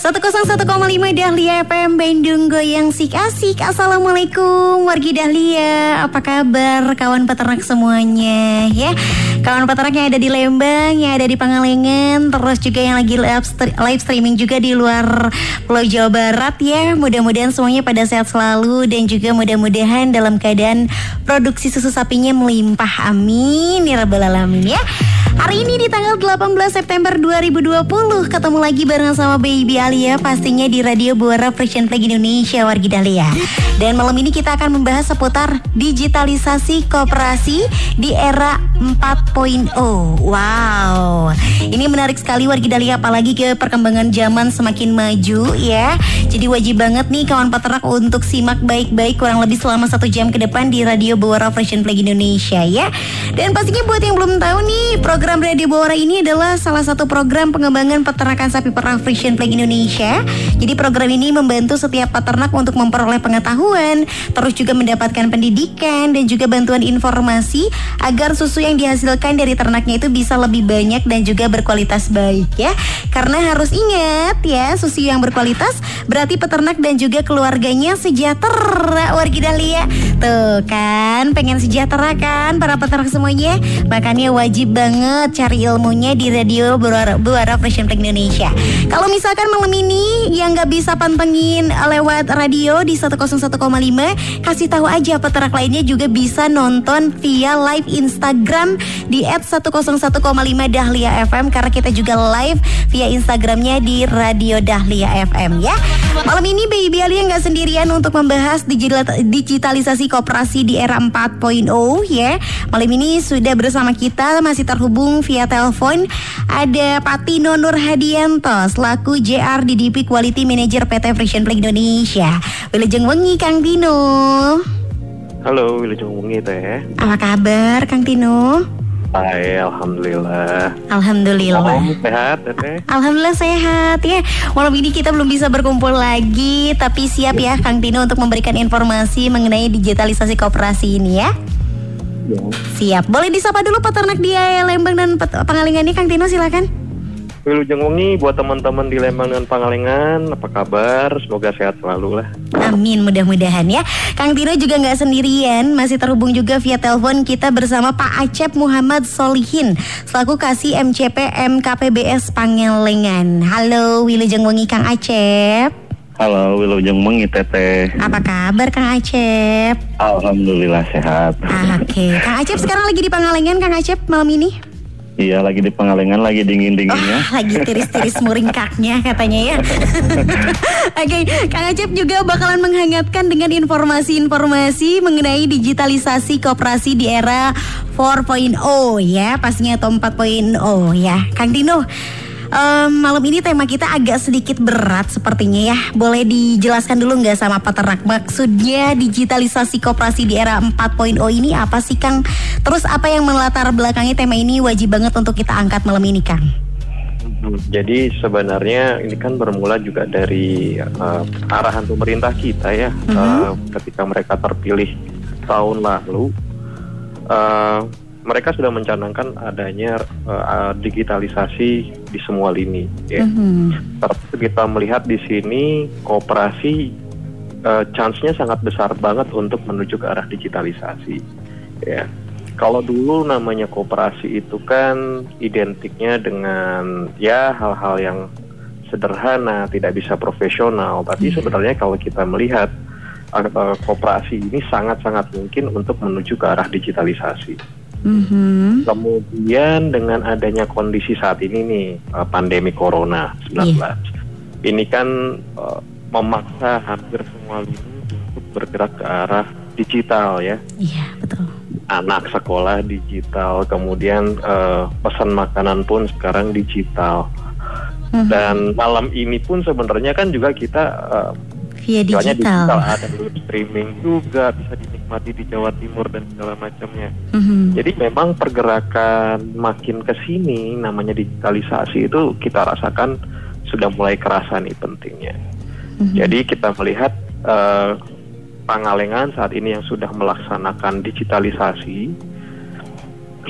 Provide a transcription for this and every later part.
101,5 Dahlia FM Bandung Goyang Sik Asik Assalamualaikum wargi Dahlia. Apa kabar kawan peternak semuanya ya? Kawan peternak yang ada di Lembang Yang ada di Pangalengan Terus juga yang lagi live streaming juga di luar Pulau Jawa Barat ya. Mudah-mudahan semuanya pada sehat selalu Dan juga mudah-mudahan dalam keadaan Produksi susu sapinya melimpah. Amin Ya Rabbal ya Hari ini di tanggal 18 September 2020 ketemu lagi bareng sama Baby Alia pastinya di Radio Buara Fashion Flag Indonesia Wargi Dahlia. Dan malam ini kita akan membahas seputar digitalisasi kooperasi di era 4.0. Wow. Ini menarik sekali Wargi Dahlia apalagi ke perkembangan zaman semakin maju ya. Jadi wajib banget nih kawan peternak untuk simak baik-baik kurang lebih selama satu jam ke depan di Radio Buara Fashion Flag Indonesia ya. Dan pastinya buat yang belum tahu nih program Program Radio Bawara ini adalah salah satu program pengembangan peternakan sapi perah Frisian Flag Indonesia. Jadi program ini membantu setiap peternak untuk memperoleh pengetahuan, terus juga mendapatkan pendidikan dan juga bantuan informasi agar susu yang dihasilkan dari ternaknya itu bisa lebih banyak dan juga berkualitas baik ya. Karena harus ingat ya, susu yang berkualitas berarti peternak dan juga keluarganya sejahtera wargi Dahlia. Tuh kan, pengen sejahtera kan para peternak semuanya? Makanya wajib banget banget cari ilmunya di radio Buara, Buara Fashion Flag Indonesia. Kalau misalkan malam ini yang nggak bisa pantengin lewat radio di 101,5, kasih tahu aja peternak lainnya juga bisa nonton via live Instagram di @101,5 Dahlia FM karena kita juga live via Instagramnya di Radio Dahlia FM ya. Malam ini Baby Alia nggak sendirian untuk membahas digitalisasi kooperasi di era 4.0 ya. Malam ini sudah bersama kita masih terhubung terhubung via telepon ada Pak Tino Nur Hadianto selaku JR DDP Quality Manager PT Frisian Flag Indonesia. Wilujeng wengi Kang Tino. Halo, Wilujeng wengi teh. Apa kabar Kang Tino? Baik, alhamdulillah. Alhamdulillah. Kamu sehat, Teteh? Alhamdulillah sehat ya. Malam ini kita belum bisa berkumpul lagi, tapi siap ya Kang Tino untuk memberikan informasi mengenai digitalisasi kooperasi ini ya. Siap. Boleh disapa dulu peternak di Lembang dan Pangalengan ini Kang Tino silakan. Wilujeng Wengi buat teman-teman di Lembang dan Pangalengan, apa kabar? Semoga sehat selalu lah. Amin, mudah-mudahan ya. Kang Tino juga nggak sendirian, masih terhubung juga via telepon kita bersama Pak Acep Muhammad Solihin, selaku kasih MCP MKPBS Pangalengan. Halo, Wilujeng Wengi Kang Acep. Halo, Wilujeng Mengi Teteh. Apa kabar Kang Acep? Alhamdulillah sehat. Ah, Oke, okay. Kang Acep sekarang lagi di Pangalengan Kang Acep malam ini? Iya lagi di Pangalengan lagi dingin dinginnya. Oh, lagi tiris-tiris muringkaknya katanya ya. Oke, okay, Kang Acep juga bakalan menghangatkan dengan informasi-informasi mengenai digitalisasi kooperasi di era 4.0 ya, pastinya atau 4.0 ya. Kang Dino, um, malam ini tema kita agak sedikit berat sepertinya ya. Boleh dijelaskan dulu nggak sama peternak maksudnya digitalisasi koperasi di era 4.0 ini apa sih Kang? Terus apa yang melatar belakangi tema ini wajib banget untuk kita angkat malam ini Kang? Jadi sebenarnya ini kan bermula juga dari uh, arahan pemerintah kita ya, mm -hmm. uh, ketika mereka terpilih tahun lalu. Uh, mereka sudah mencanangkan adanya uh, digitalisasi di semua lini. Ya. Mm-hmm. Tapi kita melihat di sini kooperasi uh, chance-nya sangat besar banget untuk menuju ke arah digitalisasi. Ya. Kalau dulu namanya kooperasi itu kan identiknya dengan ya hal-hal yang sederhana, tidak bisa profesional. Tapi mm-hmm. sebenarnya kalau kita melihat uh, kooperasi ini sangat-sangat mungkin untuk menuju ke arah digitalisasi. Mm-hmm. Kemudian dengan adanya kondisi saat ini nih uh, pandemi corona 19, yeah. ini kan uh, memaksa hampir semua lini untuk bergerak ke arah digital ya. Iya yeah, betul. Anak sekolah digital, kemudian uh, pesan makanan pun sekarang digital. Mm-hmm. Dan malam ini pun sebenarnya kan juga kita uh, via digital. digital ada streaming juga bisa dinikmati di Jawa Timur dan segala macamnya. Mhm. Jadi memang pergerakan makin ke sini namanya digitalisasi itu kita rasakan sudah mulai kerasa nih pentingnya. Mhm. Jadi kita melihat eh, Pangalengan saat ini yang sudah melaksanakan digitalisasi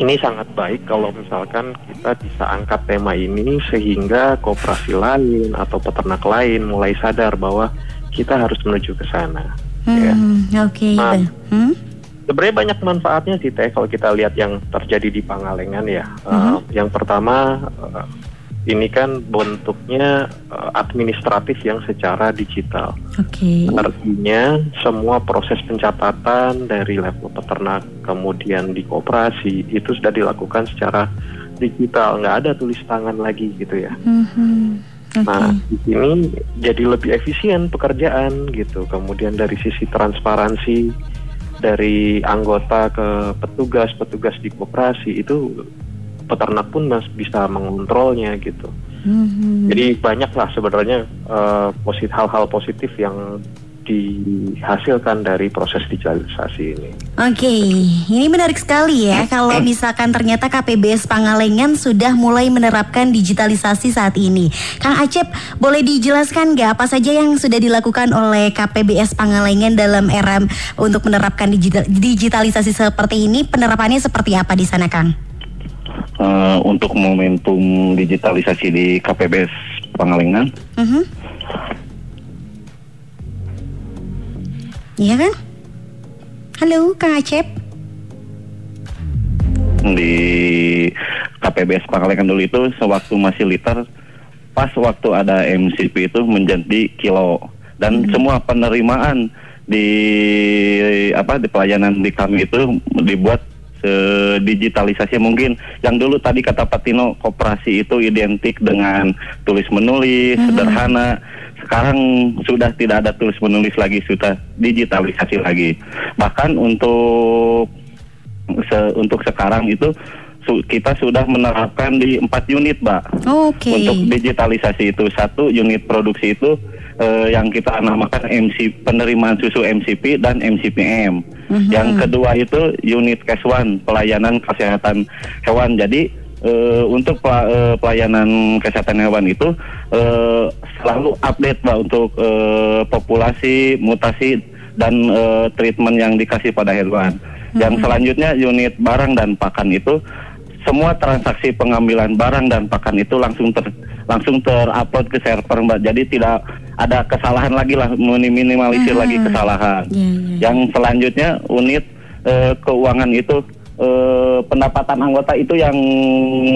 ini sangat baik kalau misalkan kita bisa angkat tema ini sehingga kooperasi lain atau peternak lain mulai sadar bahwa kita harus menuju ke sana. ya. Hmm, Oke. Nah. Hmm? Sebenarnya banyak manfaatnya sih teh kalau kita lihat yang terjadi di Pangalengan ya. Eh, yang pertama eh, ini kan bentuknya eh, administratif yang secara digital. Oke. Artinya semua proses pencatatan dari level peternak kemudian di koperasi itu sudah dilakukan secara digital, nggak ada tulis tangan lagi gitu ya. Mhm. Nah, di sini jadi lebih efisien pekerjaan gitu. Kemudian dari sisi transparansi dari anggota ke petugas, petugas di koperasi itu peternak pun mas bisa mengontrolnya gitu. Mhm. Jadi banyak lah sebenarnya eh, posit hal-hal positif yang dihasilkan dari proses digitalisasi ini. Oke, ini menarik sekali ya kalau misalkan ternyata KPBS Pangalengan sudah mulai menerapkan digitalisasi saat ini. Kang Acep, boleh dijelaskan nggak apa saja yang sudah dilakukan oleh KPBS Pangalengan dalam era untuk menerapkan digital- digitalisasi seperti ini? Penerapannya seperti apa di sana, Kang? Eh, untuk momentum digitalisasi di KPBS Pangalengan Mhm. Iya kan? Halo, Kang Acep. di KPBS Pangalengan dulu itu sewaktu masih liter pas waktu ada MCP itu menjadi kilo. Dan semua penerimaan di apa di pelayanan di kami itu dibuat digitalisasi mungkin. Yang dulu tadi kata Pak Tino koperasi itu identik dengan tulis menulis sederhana sekarang sudah tidak ada tulis menulis lagi sudah digitalisasi lagi bahkan untuk se- untuk sekarang itu su- kita sudah menerapkan di empat unit, Mbak. Oke. Untuk digitalisasi itu satu unit produksi itu eh, yang kita namakan MC penerimaan susu MCP dan MCPM. Yang kedua itu unit Cash One pelayanan kesehatan hewan. Jadi eh, untuk eh, pelayanan kesehatan hewan itu eh, selalu update Mbak untuk eh, populasi, mutasi dan eh, treatment yang dikasih pada hewan. Yang selanjutnya unit barang dan pakan itu semua transaksi pengambilan barang dan pakan itu langsung ter langsung terupload ke server Mbak. Jadi tidak ada kesalahan lagi lah minimalisir lagi kesalahan. Iya, iya. Yang selanjutnya unit eh, keuangan itu eh, pendapatan anggota itu yang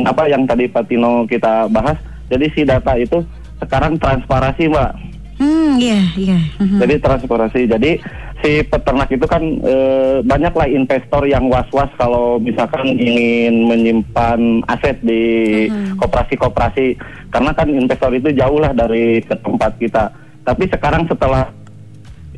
apa yang tadi Pak Tino kita bahas. Jadi si data itu sekarang transparasi Mbak. Hmm, iya, iya. Mhm. Jadi transparansi. Jadi si peternak itu kan eh, banyaklah investor yang was-was kalau misalkan ingin menyimpan aset di koperasi-koperasi karena kan investor itu jauh lah dari ke tempat kita. Tapi sekarang setelah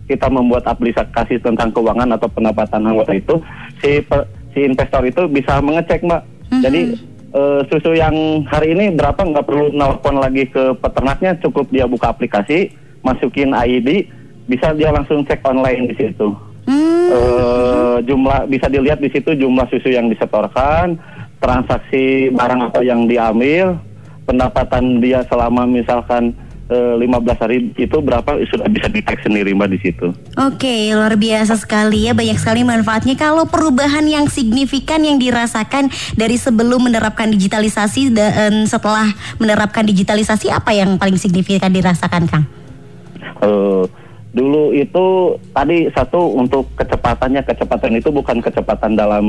kita membuat aplikasi tentang keuangan atau pendapatan anggota itu si pe- si investor itu bisa mengecek mbak. Jadi eh, susu yang hari ini berapa nggak perlu nelpon lagi ke peternaknya cukup dia buka aplikasi masukin ID bisa dia langsung cek online di situ. Hmm, Eh, jumlah bisa dilihat di situ jumlah susu yang disetorkan, transaksi barang apa yang diambil, pendapatan dia selama misalkan eh, 15 hari itu berapa sudah bisa dicek sendiri mbak di situ. Oke, luar biasa sekali ya, banyak sekali manfaatnya. Kalau perubahan yang signifikan yang dirasakan dari sebelum menerapkan digitalisasi dan setelah menerapkan digitalisasi, apa yang paling signifikan dirasakan, Kang? Eh, dulu itu tadi satu untuk kecepatannya kecepatan itu bukan kecepatan dalam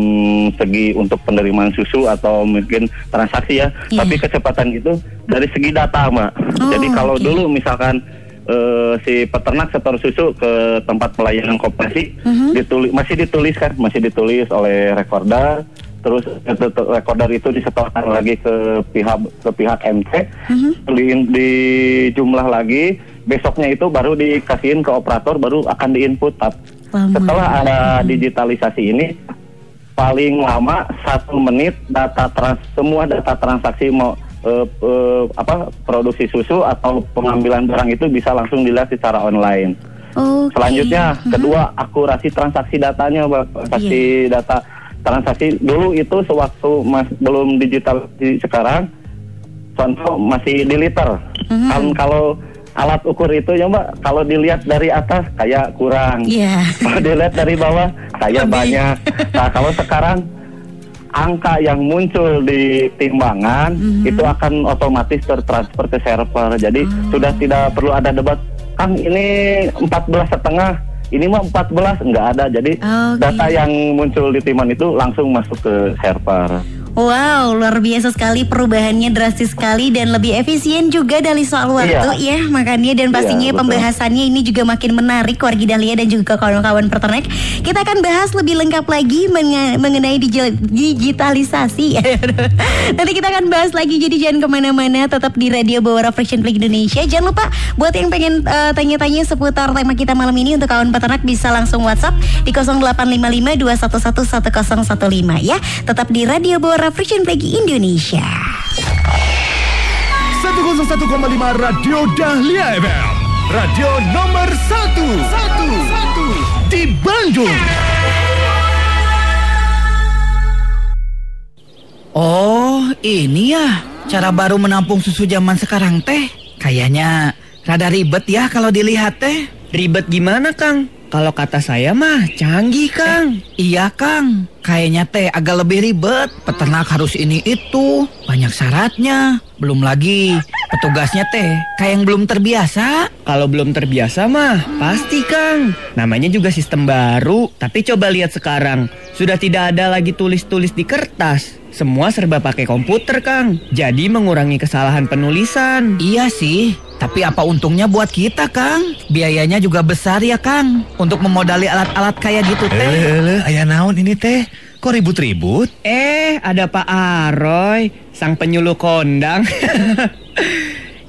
segi untuk penerimaan susu atau mungkin transaksi ya Iya. tapi kecepatan itu dari segi data mbak Oh, jadi kalau oke. dulu misalkan eh, si peternak setor susu ke tempat pelayanan koperasi Mhm. ditulis masih dituliskan masih ditulis oleh rekorder terus itu- rekorder itu disetorkan lagi ke pihak ke pihak MC Mhm. di, di jumlah lagi besoknya itu baru dikasihin ke operator baru akan diinput Tap. Lama. setelah ada digitalisasi ini paling lama satu menit data trans semua data transaksi mau eh, eh, apa produksi susu atau pengambilan barang itu bisa langsung dilihat secara online Oke. Selanjutnya, Mhm. kedua akurasi transaksi datanya. Transaksi data transaksi dulu itu sewaktu mas belum digital di sekarang, contoh masih di liter. Kan kalau alat ukur itu ya Mbak, kalau dilihat dari atas kayak kurang. Iya. Kalau dilihat dari bawah kayak Lebih. banyak. Nah kalau sekarang angka yang muncul di timbangan Mhm. itu akan otomatis tertransfer ke server. Jadi Oh. sudah tidak perlu ada debat. Kang ini 14 setengah, ini mah 14 nggak ada. Jadi Oke. data yang muncul di timbangan itu langsung masuk ke server. Wow, luar biasa sekali perubahannya drastis sekali dan lebih efisien juga dari soal waktu ya makanya dan pastinya Iya, pembahasannya ini juga makin menarik wargi Dahlia dan juga kawan-kawan peternak. Kita akan bahas lebih lengkap lagi mengenai digi- digitalisasi. Nanti kita akan bahas lagi jadi jangan ke mana-mana tetap di Radio Bawara Fresh Flag Indonesia. Jangan lupa buat yang pengen eh, tanya-tanya seputar tema kita malam ini untuk kawan peternak bisa langsung WhatsApp di 0855 211 1015 ya. Tetap di Radio Bawara Fresh Flag Indonesia. 101,5 Radio Dahlia FM. Radio nomor 1. 1. Di Bandung. Oh, ini ya cara baru menampung susu zaman sekarang teh. Kayaknya rada ribet ya kalau dilihat teh. Ribet gimana, Kang? Kalau kata saya mah canggih, Kang. Iya Kang, kayaknya teh agak lebih ribet. Peternak harus ini itu, banyak syaratnya. Belum lagi petugasnya teh kayak yang belum terbiasa. Kalau belum terbiasa mah, pasti Kang. Namanya juga sistem baru. Tapi coba lihat sekarang, sudah tidak ada lagi tulis-tulis di kertas. Semua serba pakai komputer, Kang. Jadi mengurangi kesalahan penulisan. Iya sih, tapi apa untungnya buat kita Kang? Biayanya juga besar ya Kang, untuk memodali alat-alat kayak gitu teh. Eh, ayah naon ini teh? Kok ribut-ribut? Eh, ada Pak Aroy, sang penyuluh kondang.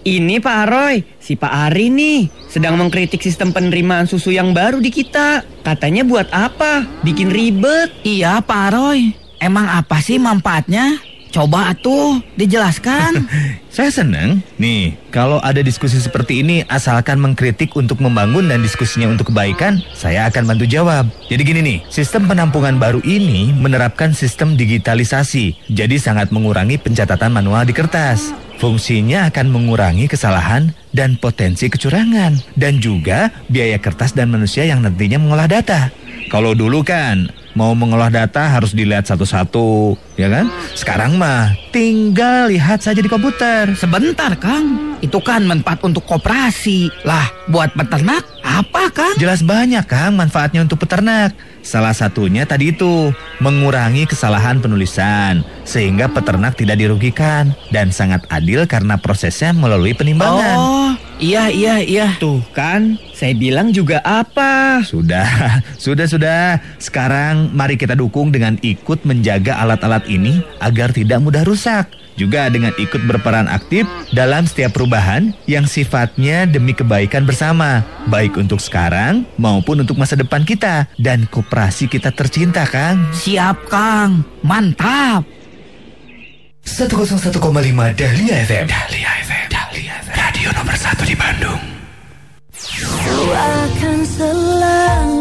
Ini Pak Aroy, si Pak Ari nih sedang mengkritik sistem penerimaan susu yang baru di kita. Katanya buat apa? Bikin ribet. Iya Pak Roy, emang apa sih manfaatnya? Coba atuh dijelaskan. Saya seneng. Nih, kalau ada diskusi seperti ini, asalkan mengkritik untuk membangun dan diskusinya untuk kebaikan, saya akan bantu jawab. Jadi gini nih, sistem penampungan baru ini menerapkan sistem digitalisasi, jadi sangat mengurangi pencatatan manual di kertas. Fungsinya akan mengurangi kesalahan dan potensi kecurangan, dan juga biaya kertas dan manusia yang nantinya mengolah data. Kalau dulu kan mau mengolah data harus dilihat satu-satu, ya kan? Sekarang mah tinggal lihat saja di komputer. Sebentar Kang, itu kan manfaat untuk koperasi. Lah, buat peternak apa Kang? Jelas banyak Kang manfaatnya untuk peternak. Salah satunya tadi itu mengurangi kesalahan penulisan sehingga peternak tidak dirugikan dan sangat adil karena prosesnya melalui penimbangan. Oh, iya iya iya. Tuh kan, saya bilang juga apa? Sudah, sudah, sudah. Sekarang mari kita dukung dengan ikut menjaga alat-alat ini agar tidak mudah rusak. Juga dengan ikut berperan aktif dalam setiap perubahan yang sifatnya demi kebaikan bersama. Baik untuk sekarang maupun untuk masa depan kita. Dan koperasi kita tercinta, Kang. Siap Kang, mantap. 101,5 Dahlia FM. Dahlia FM. Dahlia FM. Radio nomor 1 di Bandung.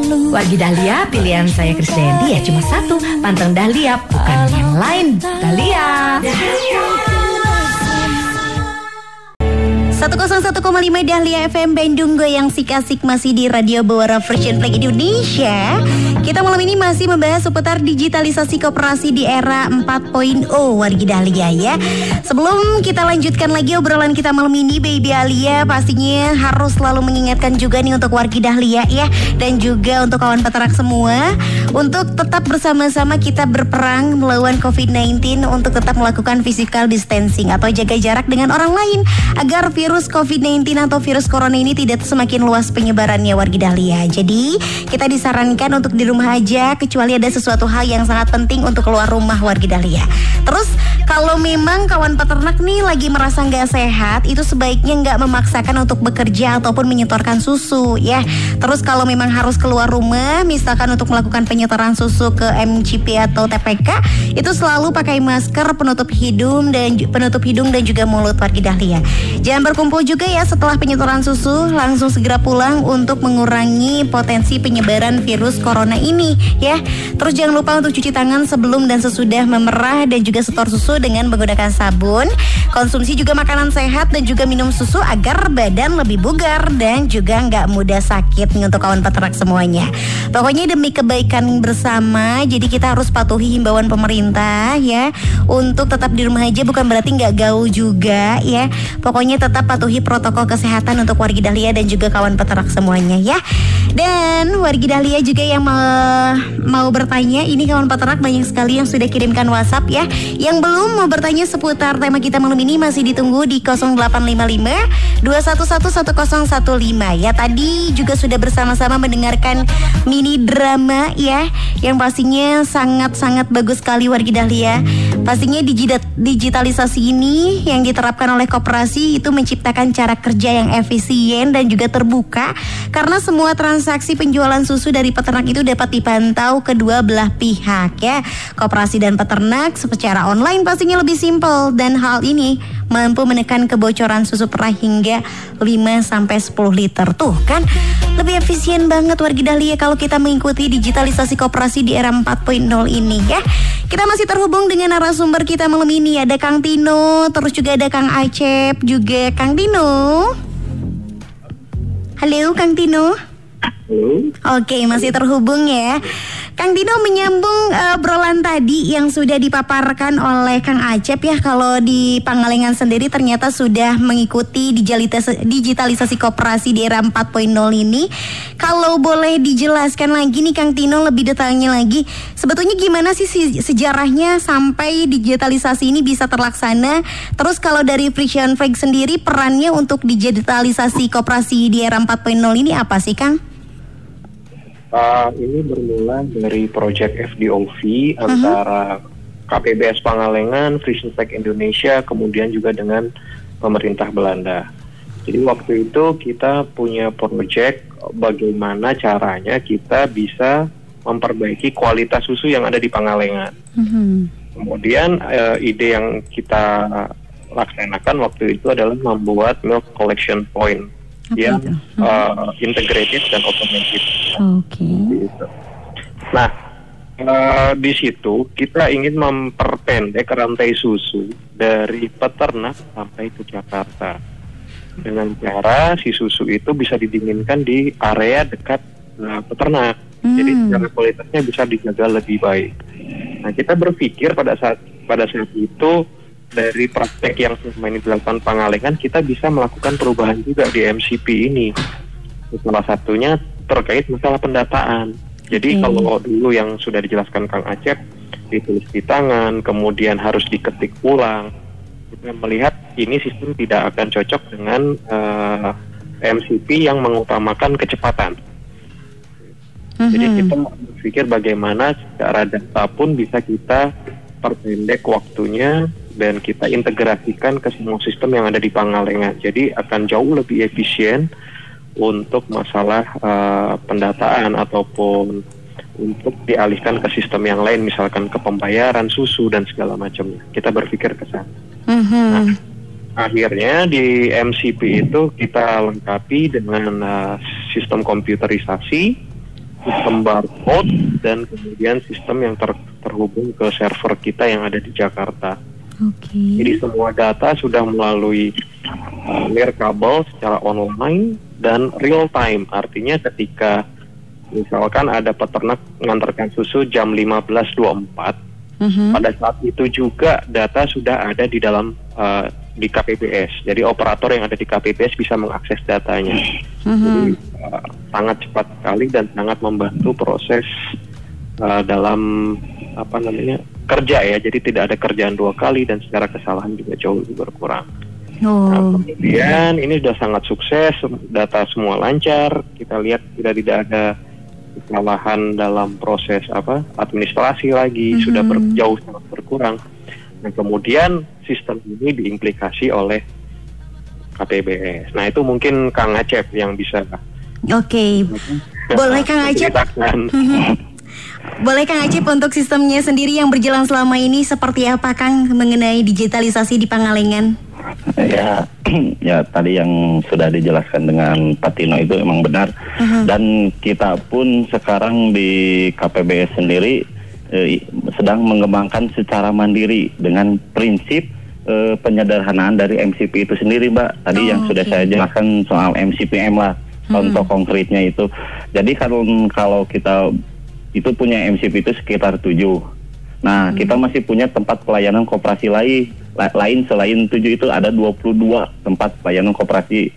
Wargi Dahlia, pilihan saya Krisdayanti ya cuma satu, panteng Dahlia, bukan yang lain. Dahlia. 101,5 Dahlia FM Bandung Goyang Sik-asik masih di Radio Bawara Fresh Flag Indonesia. Kita malam ini masih membahas seputar digitalisasi koperasi di era 4.0 Wargi Dahlia ya. Sebelum kita lanjutkan lagi obrolan kita malam ini Baby Alia pastinya harus selalu mengingatkan juga nih untuk Wargi Dahlia ya. Dan juga untuk kawan peternak semua Untuk tetap bersama-sama kita berperang melawan COVID-19 Untuk tetap melakukan physical distancing atau jaga jarak dengan orang lain Agar virus COVID-19 atau virus corona ini tidak semakin luas penyebarannya wargi Dahlia. Jadi kita disarankan untuk di rumah aja kecuali ada sesuatu hal yang sangat penting untuk keluar rumah wargi Dahlia. Terus Kalau memang kawan peternak nih lagi merasa nggak sehat, itu sebaiknya nggak memaksakan untuk bekerja ataupun menyetorkan susu ya. Terus kalau memang harus keluar rumah, misalkan untuk melakukan penyetoran susu ke MCP atau TPK, itu selalu pakai masker penutup hidung dan penutup hidung dan juga mulut wargi dahlia. Jangan berkumpul juga ya setelah penyetoran susu, langsung segera pulang untuk mengurangi potensi penyebaran virus corona ini ya. Terus jangan lupa untuk cuci tangan sebelum dan sesudah memerah dan juga setor susu dengan menggunakan sabun. Konsumsi juga makanan sehat dan juga minum susu agar badan lebih bugar dan juga nggak mudah sakit untuk kawan peternak semuanya. Pokoknya demi kebaikan bersama, jadi kita harus patuhi himbauan pemerintah ya untuk tetap di rumah aja bukan berarti nggak gaul juga ya. Pokoknya tetap patuhi protokol kesehatan untuk wargi Dahlia dan juga kawan peternak semuanya ya. Dan wargi Dahlia juga yang mau, mau bertanya, ini kawan peternak banyak sekali yang sudah kirimkan WhatsApp ya. Yang belum mau bertanya seputar tema kita malam ini masih ditunggu di 0855 2111015 ya. Tadi juga sudah bersama-sama mendengarkan mini drama ya yang pastinya sangat-sangat bagus sekali wargi Dahlia. Pastinya digitalisasi ini yang diterapkan oleh koperasi itu menciptakan cara kerja yang efisien dan juga terbuka karena semua transaksi penjualan susu dari peternak itu dapat dipantau kedua belah pihak ya. Koperasi dan peternak secara online pastinya lebih simpel dan hal ini mampu menekan kebocoran susu perah hingga 5 sampai 10 liter. Tuh kan lebih efisien banget wargi Dahlia kalau kita mengikuti digitalisasi koperasi di era 4.0 ini ya. Kita masih terhubung dengan narasumber kita malam ini ada Kang Tino, terus juga ada Kang Acep, juga Kang Tino. Halo Kang Tino. Halo. Oke, masih terhubung ya. Kang Tino menyambung uh, obrolan tadi yang sudah dipaparkan oleh Kang Acep ya kalau di Pangalengan sendiri ternyata sudah mengikuti digitalisasi, koperasi di era 4.0 ini. Kalau boleh dijelaskan lagi nih Kang Tino lebih detailnya lagi, sebetulnya gimana sih sejarahnya sampai digitalisasi ini bisa terlaksana? Terus kalau dari Frisian Flag sendiri perannya untuk digitalisasi koperasi di era 4.0 ini apa sih Kang? Uh, ini bermula dari proyek FDOV uh-huh. antara KPBS Pangalengan, Frisian Tech Indonesia, kemudian juga dengan pemerintah Belanda. Jadi waktu itu kita punya proyek bagaimana caranya kita bisa memperbaiki kualitas susu yang ada di Pangalengan. Uh-huh. Kemudian uh, ide yang kita laksanakan waktu itu adalah membuat milk collection point apa yang itu? uh, integrated dan automated. Oke. Gitu. Nah, uh, di situ kita ingin memperpendek rantai susu dari peternak sampai ke Jakarta dengan cara si susu itu bisa didinginkan di area dekat uh, peternak. Jadi Hmm. secara kualitasnya bisa dijaga lebih baik. Nah, kita berpikir pada saat pada saat itu dari praktek yang selama ini dilakukan Pangalengan kita bisa melakukan perubahan juga di MCP ini. Salah satunya terkait masalah pendataan. Jadi Oke. kalau dulu yang sudah dijelaskan Kang Acep ditulis di tangan, kemudian harus diketik ulang. Kita melihat ini sistem tidak akan cocok dengan eh, MCP yang mengutamakan kecepatan. Jadi Mhm. kita berpikir bagaimana secara data pun bisa kita perpendek waktunya dan kita integrasikan ke semua sistem yang ada di Pangalengan. Jadi akan jauh lebih efisien untuk masalah eh, pendataan ataupun untuk dialihkan ke sistem yang lain, misalkan ke pembayaran susu dan segala macamnya. Kita berpikir ke sana. Mhm. Akhirnya di MCP itu kita lengkapi dengan uh, sistem komputerisasi, sistem barcode, dan kemudian sistem yang ter- terhubung ke server kita yang ada di Jakarta. Oke. Jadi semua data sudah melalui uh, nirkabel secara online dan real time. Artinya ketika misalkan ada peternak mengantarkan susu jam 15.24, Mhm. pada saat itu juga data sudah ada di dalam uh, di KPPS. Jadi operator yang ada di KPPS bisa mengakses datanya. Jadi uh, sangat cepat sekali dan sangat membantu proses uh, dalam apa namanya kerja ya. Jadi tidak ada kerjaan dua kali dan secara kesalahan juga jauh lebih berkurang. Nah, Oh. kemudian ini sudah sangat sukses, data semua lancar. Kita lihat tidak tidak ada kesalahan dalam proses apa administrasi lagi, Mhm. sudah ber- jauh sangat berkurang. Nah, kemudian sistem ini diimplikasi oleh KPBS. Nah, itu mungkin Kang Acep yang bisa Oke. Boleh Kang Acep? Boleh Kang Acep untuk sistemnya sendiri yang berjalan selama ini seperti apa Kang mengenai digitalisasi di Pangalengan? Ya, ya tadi yang sudah dijelaskan dengan Pak Tino itu emang benar. Dan kita pun sekarang di KPBS sendiri eh, sedang mengembangkan secara mandiri dengan prinsip eh, penyederhanaan dari MCP itu sendiri, Mbak. Tadi Oh, yang sudah oke. saya jelaskan soal MCPM lah, contoh konkretnya itu. Jadi kalau kalau kita itu punya MCP itu sekitar tujuh. Nah, kita masih punya tempat pelayanan koperasi lain, la- lain selain tujuh itu ada 22 tempat pelayanan koperasi.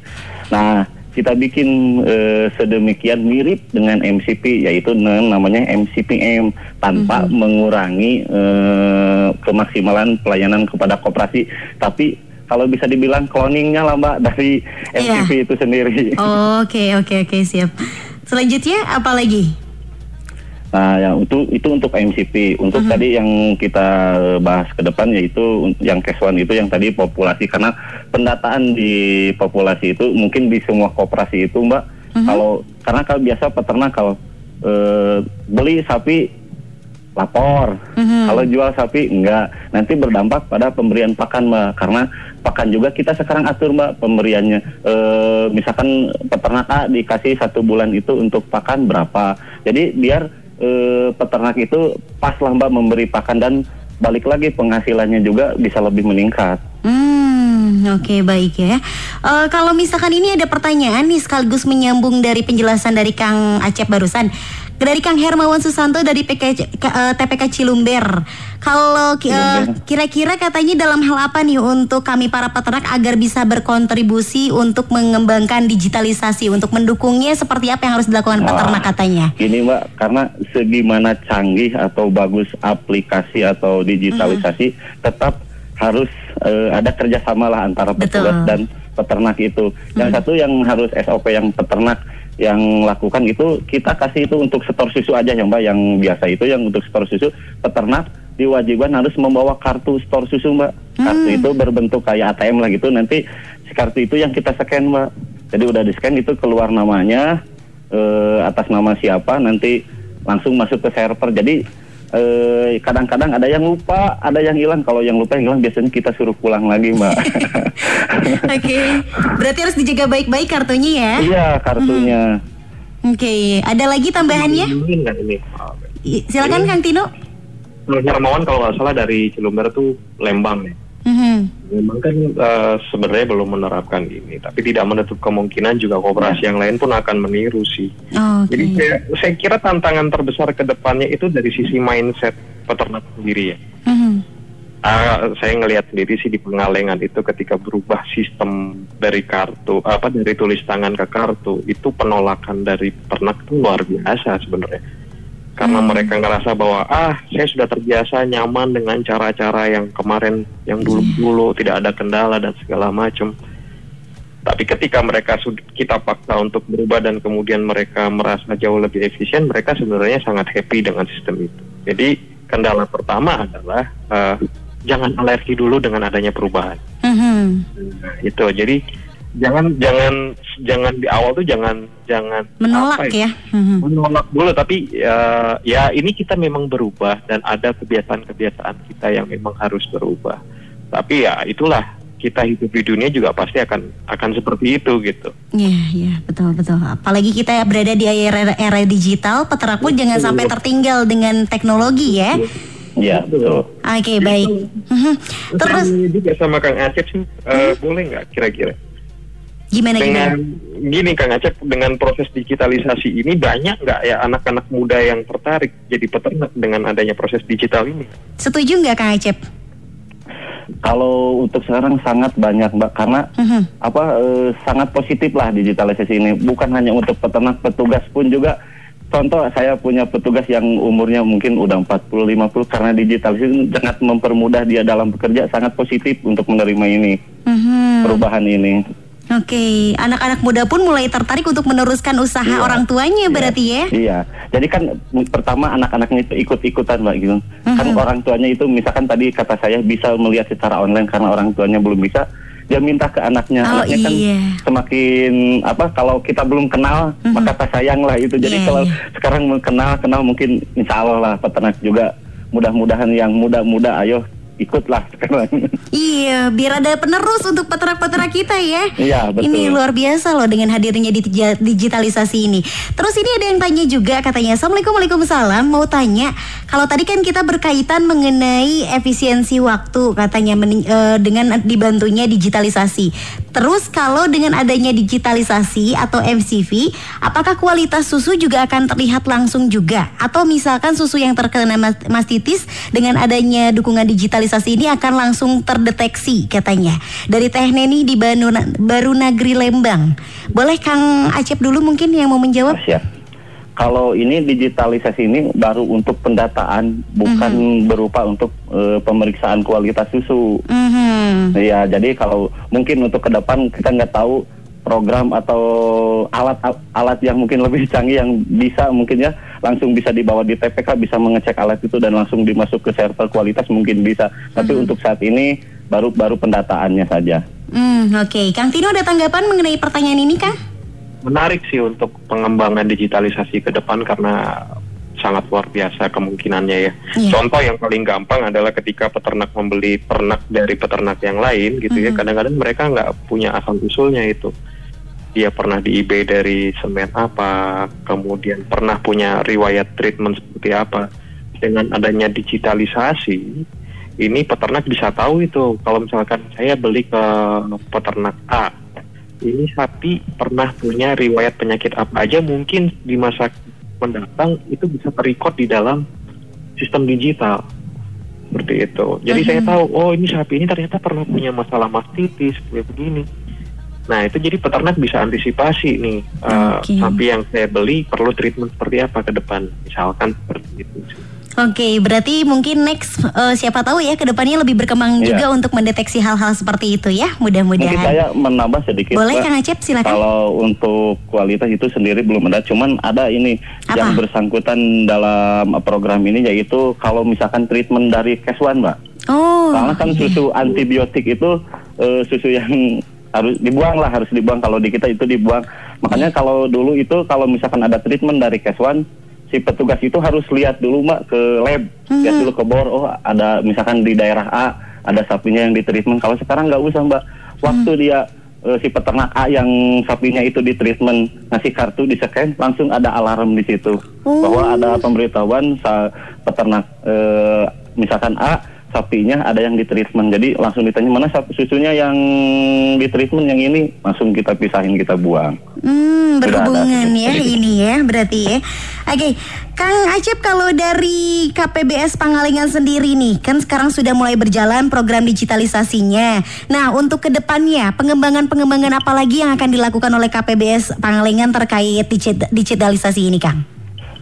Nah, kita bikin eh, sedemikian mirip dengan MCP yaitu na- namanya MCPM tanpa mengurangi eh, kemaksimalan pelayanan kepada koperasi, tapi kalau bisa dibilang cloningnya lah Mbak dari. MCP itu sendiri. Oke oke oke siap. Selanjutnya apa lagi? Nah, yang itu itu untuk MCP. Untuk tadi yang kita bahas ke depan yaitu yang Keswan itu yang tadi populasi karena pendataan di populasi itu mungkin di semua koperasi itu, Mbak. Kalau karena kalau biasa peternak kalau eh, beli sapi lapor. Kalau jual sapi enggak. Nanti berdampak pada pemberian pakan, Mbak. Karena pakan juga kita sekarang atur, Mbak, pemberiannya. Eh, misalkan peternak A dikasih satu bulan itu untuk pakan berapa. Jadi biar eh, peternak itu pas lah, Mbak, memberi pakan dan balik lagi penghasilannya juga bisa lebih meningkat. Hmm, oke baik ya. Eh, kalau misalkan ini ada pertanyaan nih sekaligus menyambung dari penjelasan dari Kang Acep barusan. Dari Kang Hermawan Susanto dari PK, K- eh, TPK Cilumber. Kalau Cilumber. kira-kira katanya dalam hal apa nih untuk kami para peternak agar bisa berkontribusi untuk mengembangkan digitalisasi untuk mendukungnya seperti apa yang harus dilakukan peternak katanya? Gini mbak, karena segimana canggih atau bagus aplikasi atau digitalisasi, tetap harus eh, ada kerjasama lah antara Betul. petugas dan peternak itu. Yang satu yang harus SOP yang peternak yang lakukan itu kita kasih itu untuk setor susu aja ya mbak. Yang biasa itu yang untuk setor susu peternak diwajibkan harus membawa kartu store susu mbak. Kartu itu berbentuk kayak ATM lah gitu. Nanti si kartu itu yang kita scan mbak. Jadi udah di scan itu keluar namanya eh, atas nama siapa nanti langsung masuk ke server. Jadi eh, kadang-kadang ada yang lupa, ada yang hilang. Kalau yang lupa yang hilang biasanya kita suruh pulang lagi, Mbak. Oke, berarti harus dijaga baik-baik kartunya ya. iya, kartunya. Oke, ada lagi tambahannya? Silakan Kang Tino. Hermawan kalau nggak salah dari Cilumber tuh Lembang ya. Mhm. Memang kan eh, sebenarnya belum menerapkan ini, tapi tidak menutup kemungkinan juga kooperasi yang lain pun akan meniru sih. Oke. Jadi saya, saya kira tantangan terbesar ke depannya itu dari sisi mindset peternak sendiri ya. Mhm. Ah, saya ngelihat sendiri sih di pengalengan itu ketika berubah sistem dari kartu apa dari tulis tangan ke kartu itu penolakan dari peternak itu luar biasa sebenarnya karena mereka ngerasa bahwa ah saya sudah terbiasa nyaman dengan cara-cara yang kemarin yang dulu-dulu tidak ada kendala dan segala macam. Tapi ketika mereka kita paksa untuk berubah dan kemudian mereka merasa jauh lebih efisien mereka sebenarnya sangat happy dengan sistem itu. Jadi kendala pertama adalah eh, jangan alergi dulu dengan adanya perubahan. Mhm. Nah, itu. Jadi jangan jangan jangan di awal tuh jangan jangan Menolak apa ya. Mhm. menolak dulu tapi eh, ya ini kita memang berubah dan ada kebiasaan-kebiasaan kita yang memang harus berubah tapi ya itulah kita hidup di dunia juga pasti akan akan seperti itu gitu Iya, iya, betul, betul. Apalagi kita berada di era, era digital, peternak pun jangan sampai tertinggal dengan teknologi ya. Iya, betul. Oke, baik. Mhm. Terus juga sama Kang Acep sih eh, boleh nggak kira-kira gimana dengan gimana? gini Kang Acep dengan proses digitalisasi ini banyak nggak ya anak-anak muda yang tertarik jadi peternak dengan adanya proses digital ini Setuju nggak Kang Acep? Kalau untuk sekarang sangat banyak, Mbak, karena Mhm. apa eh, sangat positif lah digitalisasi ini. Bukan hanya untuk peternak, petugas pun juga. Contoh saya punya petugas yang umurnya mungkin udah 40 50 karena digitalisasi sangat mempermudah dia dalam bekerja sangat positif untuk menerima ini Mhm. perubahan ini. Oke, anak-anak muda pun mulai tertarik untuk meneruskan usaha Iya. orang tuanya berarti ya. Iya, jadi kan pertama anak-anaknya itu ikut-ikutan mbak gitu. Kan Mhm. orang tuanya itu misalkan tadi kata saya bisa melihat secara online karena orang tuanya belum bisa, dia minta ke anaknya. Oh, anaknya kan iya. semakin apa? Kalau kita belum kenal, Mhm. maka tak sayang lah itu. Jadi Iya, kalau iya. sekarang kenal, kenal mungkin insya Allah lah peternak juga. Mudah-mudahan yang muda-muda, ayo ikutlah sekarang. Iya, biar ada penerus untuk peternak-peternak kita ya. Iya, betul. Ini luar biasa loh dengan hadirnya digi- digitalisasi ini. Terus ini ada yang tanya juga katanya, Assalamualaikum Waalaikumsalam, mau tanya, kalau tadi kan kita berkaitan mengenai efisiensi waktu katanya eh, dengan dibantunya digitalisasi. Terus kalau dengan adanya digitalisasi atau MCV, apakah kualitas susu juga akan terlihat langsung juga? Atau misalkan susu yang terkena mas- mastitis dengan adanya dukungan digitalisasi ini akan langsung terdeteksi katanya. Dari Teh Neni di Banu- Baru Nagri Lembang. Boleh Kang Acep dulu mungkin yang mau menjawab? Siap. Kalau ini digitalisasi ini baru untuk pendataan, bukan berupa untuk eh, pemeriksaan kualitas susu. Mhm. Iya, jadi kalau mungkin untuk ke depan kita nggak tahu program atau alat alat yang mungkin lebih canggih yang bisa mungkin ya langsung bisa dibawa di TPK bisa mengecek alat itu dan langsung dimasuk ke server kualitas mungkin bisa. Tapi untuk saat ini baru baru pendataannya saja. Hmm, oke. Kang Tino ada tanggapan mengenai pertanyaan ini, Kang? Menarik sih untuk pengembangan digitalisasi ke depan karena sangat luar biasa kemungkinannya ya. Iya. Contoh yang paling gampang adalah ketika peternak membeli ternak dari peternak yang lain gitu ya. Mhm. Kadang-kadang mereka nggak punya asal usulnya itu. Dia pernah di eBay dari semen apa, kemudian pernah punya riwayat treatment seperti apa. Dengan adanya digitalisasi, ini peternak bisa tahu itu. Kalau misalkan saya beli ke peternak A, ini sapi pernah punya riwayat penyakit apa aja mungkin di masa mendatang itu bisa terrecord di dalam sistem digital seperti itu. Jadi saya tahu oh ini sapi ini ternyata pernah punya masalah mastitis kayak begini. Nah itu jadi peternak bisa antisipasi nih eh, Oke. sapi yang saya beli perlu treatment seperti apa ke depan misalkan seperti itu. sih. Oke, berarti mungkin next eh, siapa tahu ya ke depannya lebih berkembang Iya. juga untuk mendeteksi hal-hal seperti itu ya. Mungkin Mudah-mudahan. saya menambah sedikit. Boleh. Kang Acep silakan. Kalau untuk kualitas itu sendiri belum ada, cuman ada ini Apa? yang bersangkutan dalam program ini yaitu kalau misalkan treatment dari Keswan, Mbak. Oh. Karena kan iya. susu antibiotik itu eh, susu yang harus dibuang lah, harus dibuang kalau di kita itu dibuang. Makanya kalau dulu itu kalau misalkan ada treatment dari Keswan, si petugas itu harus lihat dulu Mbak ke lab, lihat dulu ke bor, oh ada misalkan di daerah A ada sapinya yang di treatment. Kalau sekarang nggak usah Mbak, waktu dia eh, si peternak A yang sapinya itu di treatment ngasih kartu di scan langsung ada alarm di situ. Oh. bahwa ada pemberitahuan sa peternak eh, misalkan A sapinya ada yang di treatment jadi langsung ditanya mana sapi susunya yang di treatment yang ini? Langsung kita pisahin kita buang. Hmm, berhubungan ya ini ya berarti ya. Oke, Kang Acep kalau dari KPBS Pangalengan sendiri nih, kan sekarang sudah mulai berjalan program digitalisasinya. Nah, untuk ke depannya pengembangan-pengembangan apa lagi yang akan dilakukan oleh KPBS Pangalengan terkait digit- digitalisasi ini, Kang?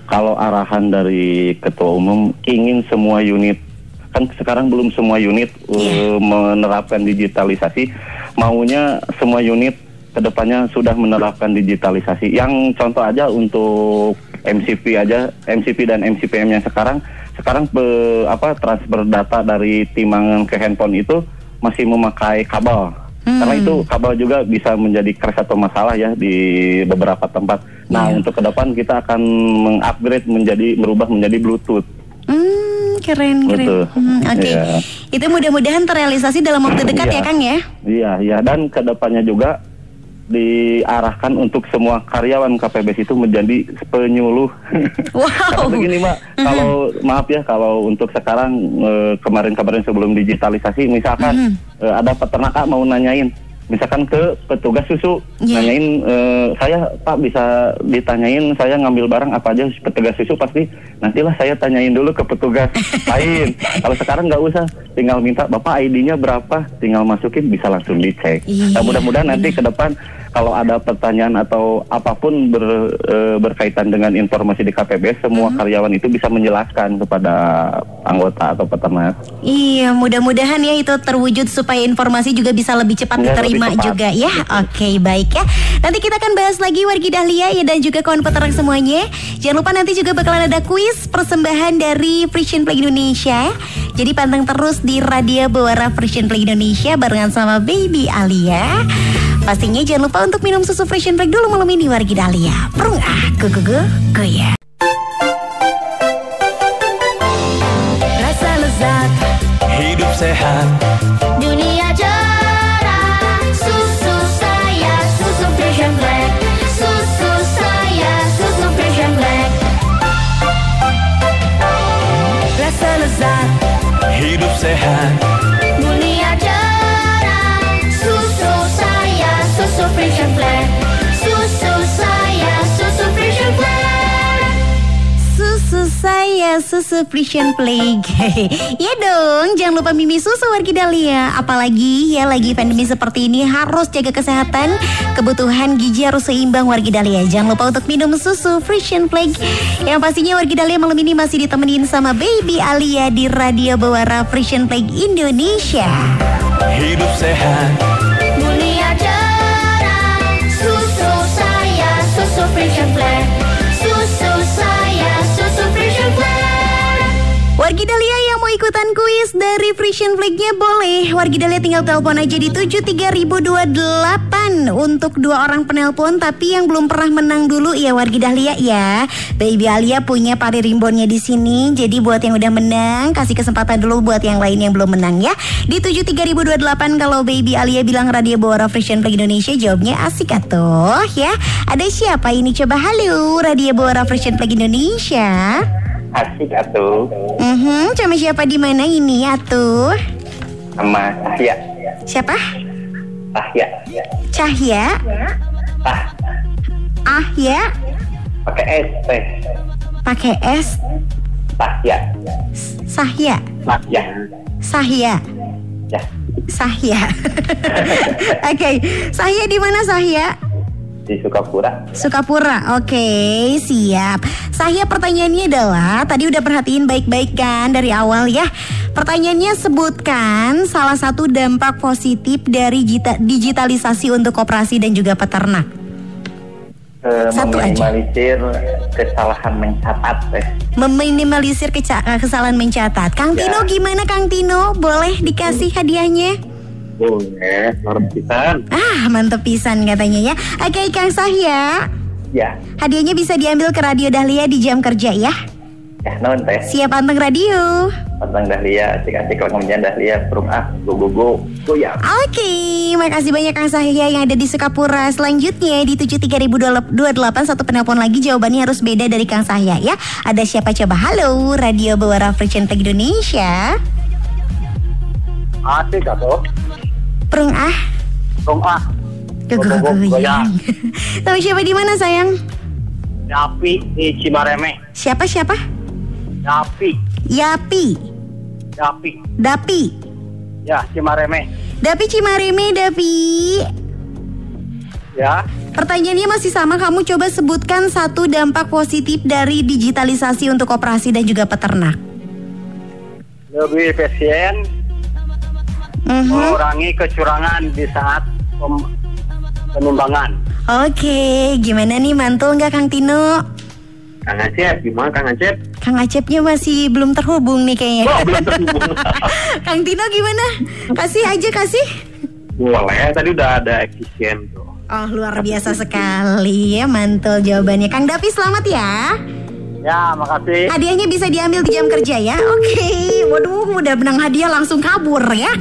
kalau arahan dari ketua umum ingin semua unit kan sekarang belum semua unit uh, Iya. menerapkan digitalisasi maunya semua unit ke depannya sudah menerapkan digitalisasi yang contoh aja untuk MCP aja MCP dan MCPM yang sekarang sekarang pe- apa transfer data dari timangan ke handphone itu masih memakai kabel Hmm. karena itu kabel juga bisa menjadi crash atau masalah ya di beberapa tempat. Nah, Iya. untuk ke depan kita akan mengupgrade menjadi merubah menjadi Bluetooth. Hmm, keren keren. Betul. Hmm, Oke, Iya. itu mudah-mudahan terrealisasi dalam waktu dekat ya, Iya. Kang ya. Iya, iya dan ke depannya juga diarahkan untuk semua karyawan KPBS itu menjadi penyuluh. Wow. Karena begini, Mbak, kalau maaf ya kalau untuk sekarang eh, kemarin-kemarin sebelum digitalisasi misalkan eh, ada peternak mau nanyain misalkan ke petugas susu Iya. nanyain eh, saya Pak bisa ditanyain saya ngambil barang apa aja petugas susu? Pasti nantilah saya tanyain dulu ke petugas lain. Kalau sekarang nggak usah tinggal minta Bapak ID-nya berapa? Tinggal masukin bisa langsung dicek. Iya, nah, mudah-mudahan nanti ke depan kalau ada pertanyaan atau apa pun ber- eh, berkaitan dengan informasi di KPBS semua karyawan itu bisa menjelaskan kepada anggota atau peternak. Iya, mudah-mudahan ya itu terwujud supaya informasi juga bisa lebih cepat Ya, diterima diterima tepat. juga ya. Oke, baik ya. Nanti kita akan bahas lagi wargi Dahlia ya dan juga kawan peternak semuanya. Jangan lupa nanti juga bakalan ada kuis persembahan dari Frisian Play Indonesia. Jadi panteng terus di Radio Bawara Frisian Play Indonesia barengan sama Baby Alia. Pastinya jangan lupa untuk minum susu Frisian Play dulu malam ini wargi Dahlia. Prung ah, go go go, go ya. Rasa lezat Hidup sehat Hidup Susu saya, susu Frisian Plague. Ya dong, jangan lupa mimi susu wargi Dahlia. Apalagi ya lagi pandemi seperti ini harus jaga kesehatan. Kebutuhan gizi harus seimbang wargi Dahlia. Jangan lupa untuk minum susu Frisian Plague. Yang pastinya wargi Dahlia malam ini masih ditemenin sama Baby Alia Di Radio Bawara Frisian Plague Indonesia. Hidup sehat. Dunia cerah. Susu saya Susu Frisian Black Wargi Dahlia yang mau ikutan kuis dari Frisian Flag-nya boleh. Wargi Dahlia tinggal telepon aja di 73028 Untuk dua orang penelpon Tapi yang belum pernah menang dulu ya Wargi Dahlia ya. Baby Alia punya pari rimbonnya di sini Jadi buat yang udah menang Kasih kesempatan dulu buat yang lain yang belum menang ya. Di 73028 kalau Baby Alia bilang Radio Bawara Frisian Flag Indonesia Jawabnya asik atuh ya. Ada siapa ini? Coba halo Radio Bawara Frisian Flag Indonesia Asik atuh Mhm, sama siapa di mana ini ya tuh? sama Tahya. Siapa? Tahya. Cahya? Tah Ah ya? pakai S teh. Pakai S? Tahya. Sahya? Tahya. Sahya? Ya. Sahya. Oke, Sahya di mana Sahya? Di Sukapura. Sukapura. Oke, siap. Sahya pertanyaannya adalah tadi udah perhatiin baik-baik kan dari awal ya. Pertanyaannya sebutkan salah satu dampak positif dari digitalisasi untuk koperasi dan juga peternak. Eh, Satu aja. meminimalisir kesalahan mencatat teh. Meminimalisir eh, kesalahan mencatat. Kang Ya. Tino gimana Kang Tino? Boleh dikasih hadiahnya? Boleh, harus pisan. Ah, mantep pisan katanya ya. Oke, Kang Sahya. Ya. Hadiahnya bisa diambil ke Radio Dahlia di jam kerja ya. Ya non teh. Siap anteng radio. Tentang Dahlia, kalau ngomongin Dahlia, burung ah, go go go, go ya. Oke, makasih banyak Kang Sahya yang ada di Sukapura. Selanjutnya di 73028 satu penelpon lagi jawabannya harus beda dari Kang Sahya ya. Ada siapa coba? Halo, Radio Bawara Tech Indonesia. Asik atuh. Prung ah. Tong ah, Go, go, go, goyang. Tahu siapa di mana sayang? Yapi di Cimareme. Siapa siapa? Yapi, Yapi, Yapi. Dapi, Ya, Cimareme. Dapi Cimareme, Dapi. Ya, Pertanyaannya masih sama, kamu coba sebutkan satu dampak positif dari digitalisasi untuk operasi dan juga peternak. lebih efisien, Mhm. mengurangi kecurangan di saat pem- penimbangan. Oke, gimana nih mantul nggak Kang Tino? Kang Acep, gimana Kang Acep? Kang Acepnya masih belum terhubung nih kayaknya. Oh, belum terhubung. Kang Tino gimana? Kasih aja kasih. Boleh, tadi udah ada efisien tuh. Oh luar biasa sekali ya mantul jawabannya. Kang Dapi selamat ya. Ya, makasih. Hadiahnya bisa diambil di jam kerja ya. Oke, waduh udah menang hadiah langsung kabur ya.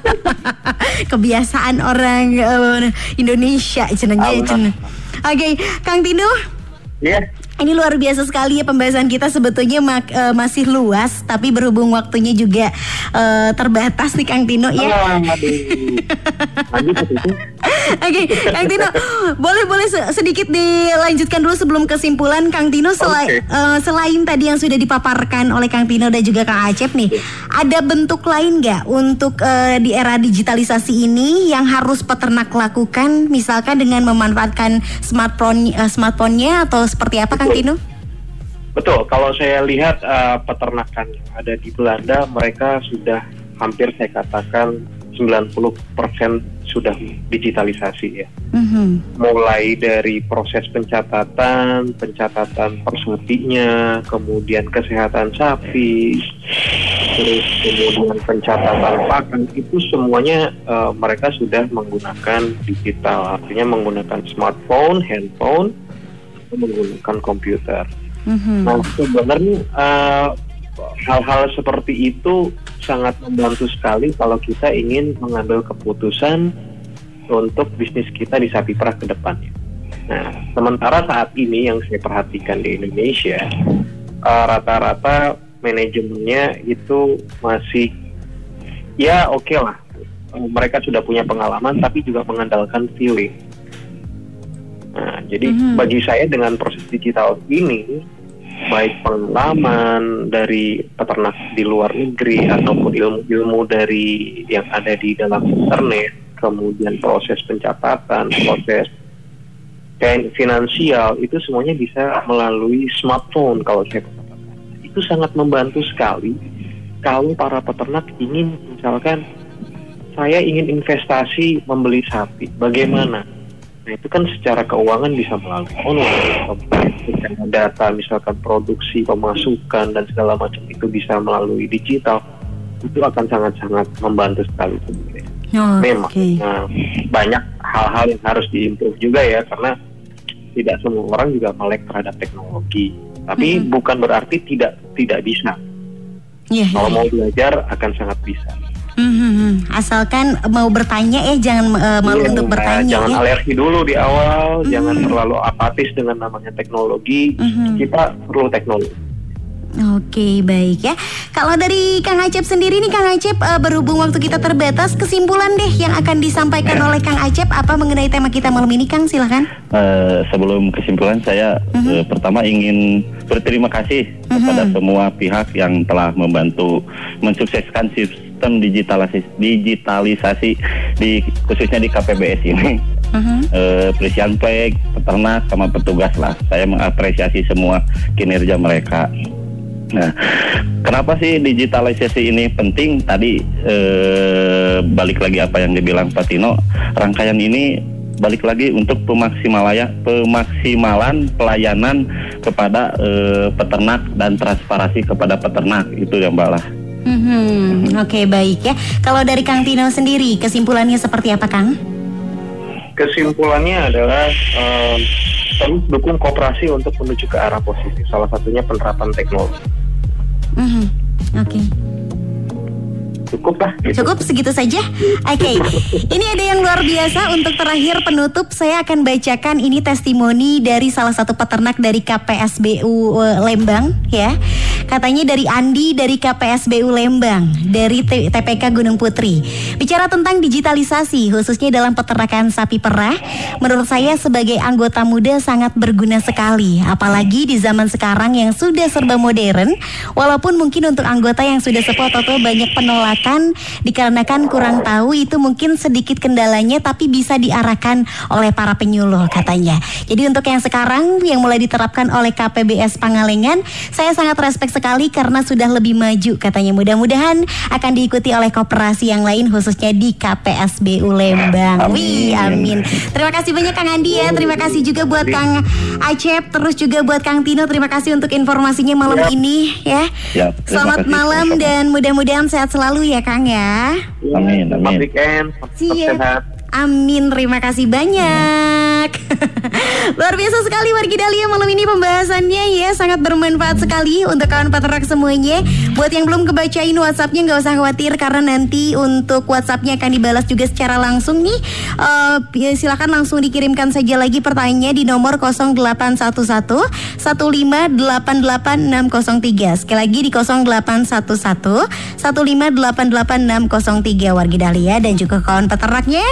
Kebiasaan orang eh, Indonesia cenengnya Ah, ceneng. Oke, Kang Tino, Iya. Ini luar biasa sekali ya pembahasan kita. Sebetulnya mak- eh, masih luas tapi berhubung waktunya juga eh, terbatas nih Kang Tino ya. Oke, Kang Tino, boleh boleh se- sedikit dilanjutkan dulu sebelum kesimpulan Kang Tino selain Oke. eh, selain tadi yang sudah dipaparkan oleh Kang Tino dan juga Kang Acep nih, ada bentuk lain nggak untuk eh, di era digitalisasi ini yang harus peternak lakukan, misalkan dengan memanfaatkan smartphone eh, smartphone-nya atau seperti apa Kang Tino? Betul, kalau saya lihat eh, peternakan yang ada di Belanda, mereka sudah hampir saya katakan 90% sudah digitalisasi ya. Mhm. Mulai dari proses pencatatan, pencatatan persutinya, kemudian kesehatan sapi, terus kemudian pencatatan pakan itu semuanya eh, mereka sudah menggunakan digital, artinya menggunakan smartphone, handphone, menggunakan komputer. Mhm. Nah sebenarnya eh, hal-hal seperti itu sangat membantu sekali kalau kita ingin mengambil keputusan untuk bisnis kita di sapi perah ke depannya. Nah sementara saat ini yang saya perhatikan di Indonesia eh, rata-rata manajemennya itu masih ya oke lah Eh, mereka sudah punya pengalaman tapi juga mengandalkan feeling. Nah, jadi Mhm. bagi saya dengan proses digital ini baik pengalaman dari peternak di luar negeri ataupun ilmu-ilmu dari yang ada di dalam internet, kemudian proses pencatatan, proses finansial itu semuanya bisa melalui smartphone kalau saya katakan. Itu sangat membantu sekali kalau para peternak ingin misalkan saya ingin investasi membeli sapi, bagaimana? Nah itu kan secara keuangan bisa melalui online, secara data misalkan produksi, pemasukan dan segala macam itu bisa melalui digital, itu akan sangat-sangat membantu sekali sebenarnya. Oh, Memang Oke. nah, banyak hal-hal yang harus diimprove juga ya karena tidak semua orang juga melek terhadap teknologi. Tapi Mhm. bukan berarti tidak tidak bisa. Iya. Kalau mau belajar akan sangat bisa. Mhm. Asalkan mau bertanya ya jangan eh, malu Iya, untuk nah, bertanya jangan ya. alergi dulu di awal, Mhm. jangan terlalu apatis dengan namanya teknologi. Mhm. Kita perlu teknologi. Oke baik ya. Kalau dari Kang Acep sendiri nih Kang Acep eh, berhubung waktu kita terbatas kesimpulan deh yang akan disampaikan oleh Kang Acep apa mengenai tema kita malam ini Kang silahkan. Eh, sebelum kesimpulan saya Mhm. eh, pertama ingin berterima kasih kepada Mhm. semua pihak yang telah membantu mensukseskan sistem digitalisasi, digitalisasi di khususnya di KPBS ini. Prisian Plek, peternak sama petugas lah. Saya mengapresiasi semua kinerja mereka. Nah, kenapa sih digitalisasi ini penting? Tadi eh, balik lagi apa yang dibilang Pak Tino, rangkaian ini balik lagi untuk pemaksimalaya, pemaksimalan pelayanan kepada eh, peternak dan transparansi kepada peternak itu ya Mbak lah. Mhm. Oke baik ya. Kalau dari Kang Tino sendiri kesimpulannya seperti apa Kang? Kesimpulannya adalah eh, terus dukung kooperasi untuk menuju ke arah positif. Salah satunya penerapan teknologi. Mhm. Oke. Cukup lah. gitu. Cukup segitu saja. Oke. Ini ada yang luar biasa untuk terakhir penutup saya akan bacakan ini testimoni dari salah satu peternak dari KPSBU eh, Lembang ya. Katanya dari Andi dari KPSBU Lembang dari TPK Gunung Putri. Bicara tentang digitalisasi khususnya dalam peternakan sapi perah, menurut saya sebagai anggota muda sangat berguna sekali apalagi di zaman sekarang yang sudah serba modern walaupun mungkin untuk anggota yang sudah sepuh atau banyak penolakan dikarenakan kurang tahu itu mungkin sedikit kendalanya tapi bisa diarahkan oleh para penyuluh katanya. Jadi untuk yang sekarang yang mulai diterapkan oleh KPBS Pangalengan, saya sangat respect sekali karena sudah lebih maju katanya. Mudah-mudahan akan diikuti oleh koperasi yang lain khususnya di KPSBU Lembang. Wih, amin. Terima kasih banyak Kang Andi ya. Terima kasih juga buat Kang Acep, terus juga buat Kang Tino. Terima kasih untuk informasinya malam Siap. ini ya. Ya, Selamat kasih. malam dan mudah-mudahan sehat selalu ya Kang ya. Amin, Selamat amin. weekend. Tetap Siap. sehat. Amin, terima kasih banyak. Luar biasa sekali Wargi Dahlia malam ini pembahasannya ya sangat bermanfaat sekali untuk kawan peternak semuanya. Buat yang belum kebacain WhatsAppnya nggak usah khawatir karena nanti untuk WhatsAppnya akan dibalas juga secara langsung nih. Eh, ya, silakan langsung dikirimkan saja lagi pertanyaannya di nomor 0811 1588603. Sekali lagi di 0811 1588603 Wargi Dahlia dan juga kawan peternaknya.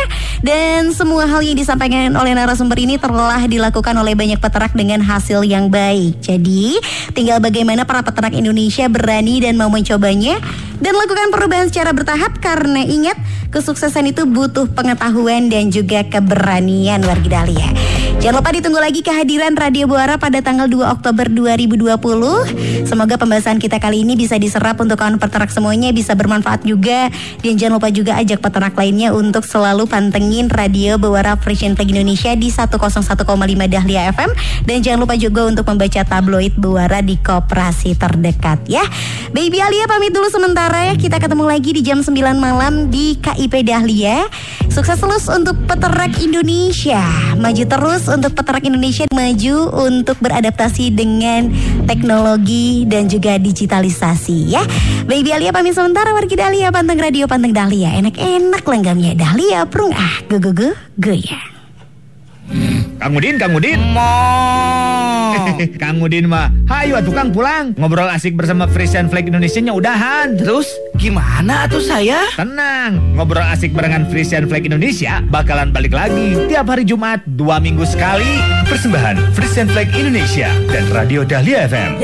Dan semua hal yang disampaikan oleh narasumber ini telah dilakukan oleh banyak peternak dengan hasil yang baik. Jadi, tinggal bagaimana para peternak Indonesia berani dan mau mencobanya dan lakukan perubahan secara bertahap karena ingat kesuksesan itu butuh pengetahuan dan juga keberanian wargi Dahlia. Jangan lupa ditunggu lagi kehadiran Radio Buara pada tanggal 2 Oktober 2020. Semoga pembahasan kita kali ini bisa diserap untuk kawan peternak semuanya bisa bermanfaat juga dan jangan lupa juga ajak peternak lainnya untuk selalu pantengin Radio Buara Frisian Flag Indonesia di 101,5 Dahlia FM dan jangan lupa juga untuk membaca tabloid Buara di koperasi terdekat ya. Baby Alia pamit dulu sementara ya. Kita ketemu lagi di jam 9 malam di KIP Dahlia. Sukses terus untuk peternak Indonesia. Maju terus peternak Indonesia maju untuk beradaptasi dengan teknologi dan juga digitalisasi ya. Baby Alia pamit sementara wargi Dahlia panteng radio panteng Dahlia. Enak-enak lenggamnya Dahlia prung ah go go go go ya. Kang Udin, Kang Udin. Kang Udin mah, hayu atuh Kang pulang. Ngobrol asik bersama Frisian Flag Indonesia-nya udahan. Terus gimana tuh saya? Tenang, ngobrol asik barengan Frisian Flag Indonesia bakalan balik lagi tiap hari Jumat dua minggu sekali. Persembahan Frisian Flag Indonesia dan Radio Dahlia FM.